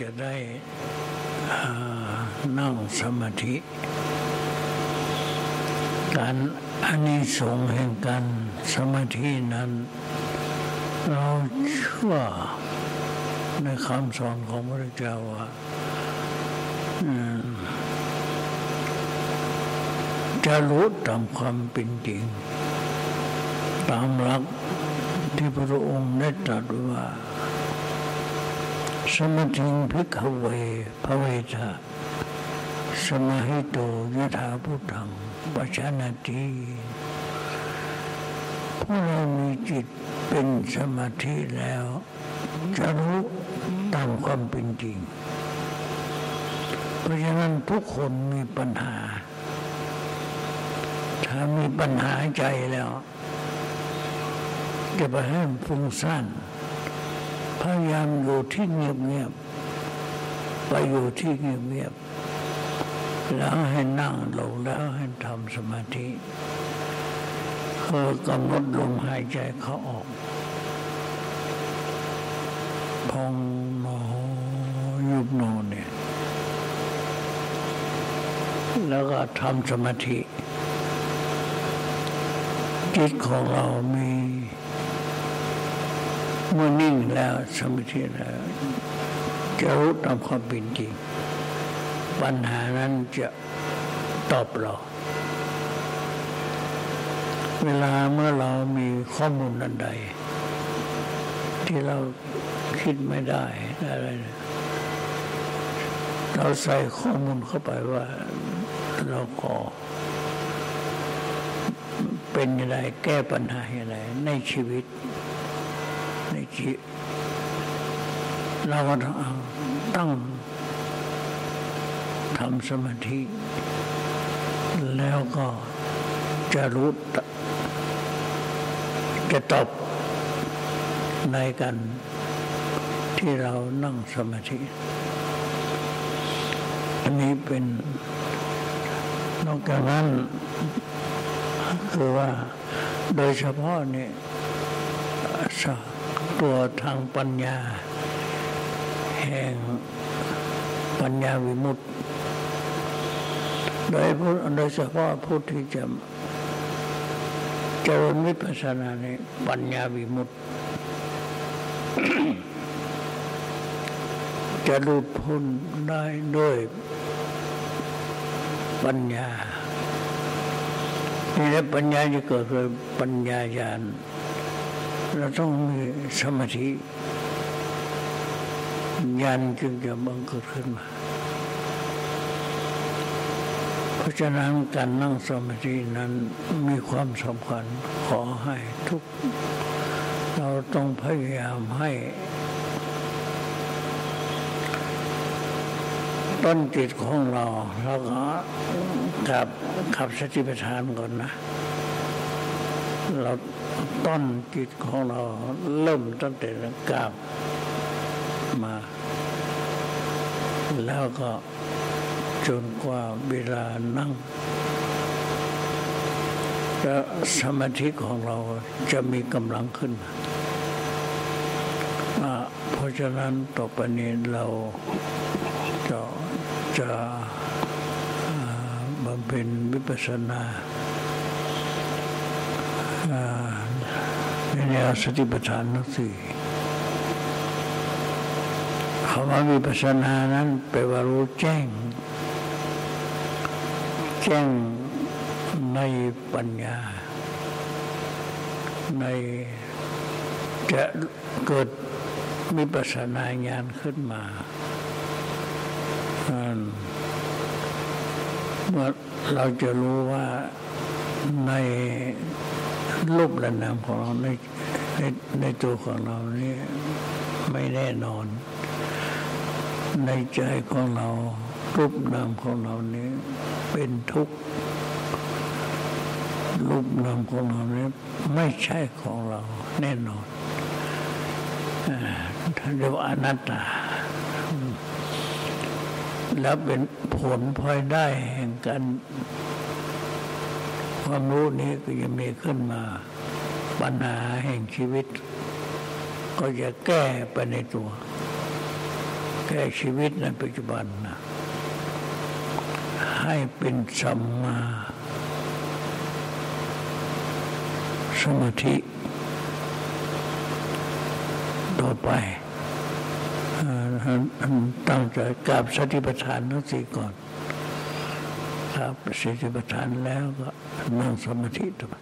จะได้นั่งสมาธิ การอานิสงส์แห่งการสมาธินั้น เราเชื่อในคำสอนของพระเจ้าว่าจะรู้ตามความเป็นจริง ตามหลักที่พระองค์ได้ตรัสว่า สมถิงพิกเวพระเวทาสมาหิโตยถาพุทธังปัจนาทีผู้เรามีจิตเป็นสมาธิแล้ว จะรู้ตามความเป็นจริง เพราะฉะนั้นทุกคนมีปัญหา ถ้ามีปัญหาใจแล้ว จะไปให้ฟุ้งซ่าน พยายามอยู่ที่เงียบๆไปอยู่ที่เงียบๆแล้วให้นั่งลงแล้วให้ทำสมาธิคือกำหนดลมหายใจเขาออก พองนอยุบนอเนี่ย แล้วก็ทำสมาธิจิตของเรามี เมื่อนิ่งแล้วสมาธิแล้ว จะรู้ตามความเป็นจริง ปัญหานั้นจะตอบเรา เวลาเมื่อเรามีข้อมูลอันใด ที่เราคิดไม่ได้อะไรเราใส่ข้อมูลเข้าไปว่าเราขอเป็นยังไงแก้ปัญหาอย่างไรในชีวิต ในชีเราก็ต้องทำสมาธิ แล้วก็จะรู้จะตอบในกันที่เรานั่งสมาธิ อันนี้เป็นนอกจากนั้นคือว่าโดยเฉพาะเนี่ย ตัวทางปัญญา แห่งปัญญาวิมุตติ โดยโดยเฉพาะผู้ที่จะเจริญวิปัสสนาในปัญญาวิมุตติ จะหลุดพ้นได้ด้วยปัญญานี่แหละปัญญาจะเกิดเป็นปัญญาญาณ เราต้องมีสมาธิญาณจึงจะบังเกิดขึ้นมา เพราะฉะนั้นการนั่งสมาธินั้นมีความสำคัญขอให้ทุก เราต้องพยายามให้ ต้นจิตของเราเราก็ขับขับสติปัฏฐานก่อนนะ เราต้นจิตของเราเริ่มตั้งแต่กาบมา แล้วก็จนกว่าเวลานั่งแล้วสมาธิของเราจะมีกำลังขึ้น เพราะฉะนั้นต่อไปนี้เราจะจะบำเพ็ญวิปัสสนา ในแนวสติปัฏฐานทั้งสี่คำว่าวิปัสสนานั้นแปลว่ารู้แจ้ง แจ้งในปัญญา ในจะเกิดมีปัสนาญาณขึ้นมาเมื่อเราจะรู้ว่าใน รูปและนามของเราในในในตัวของเรานี่ไม่แน่นอน ในใจของเรารูปนามของเรานี้เป็นทุกข์รูปนามของเรานี้ไม่ใช่ของเราแน่นอนท่านเรียกว่าอนัตตา แล้วเป็นผลพลอยได้แห่งการ ความรู้นี้ก็จะมีขึ้นมา ปัญหาแห่งชีวิต ก็จะแก้ไปในตัวแแค่ชีวิตในปัจจุบันนะให้เป็นสัมมาสมาธิ ต่อไปตั้งใจกราบสติปัฏฐานทั้งสี่ก่อน กราบสิทธิปัฏฐานแล้วก็นั่งสมาธิต่อไป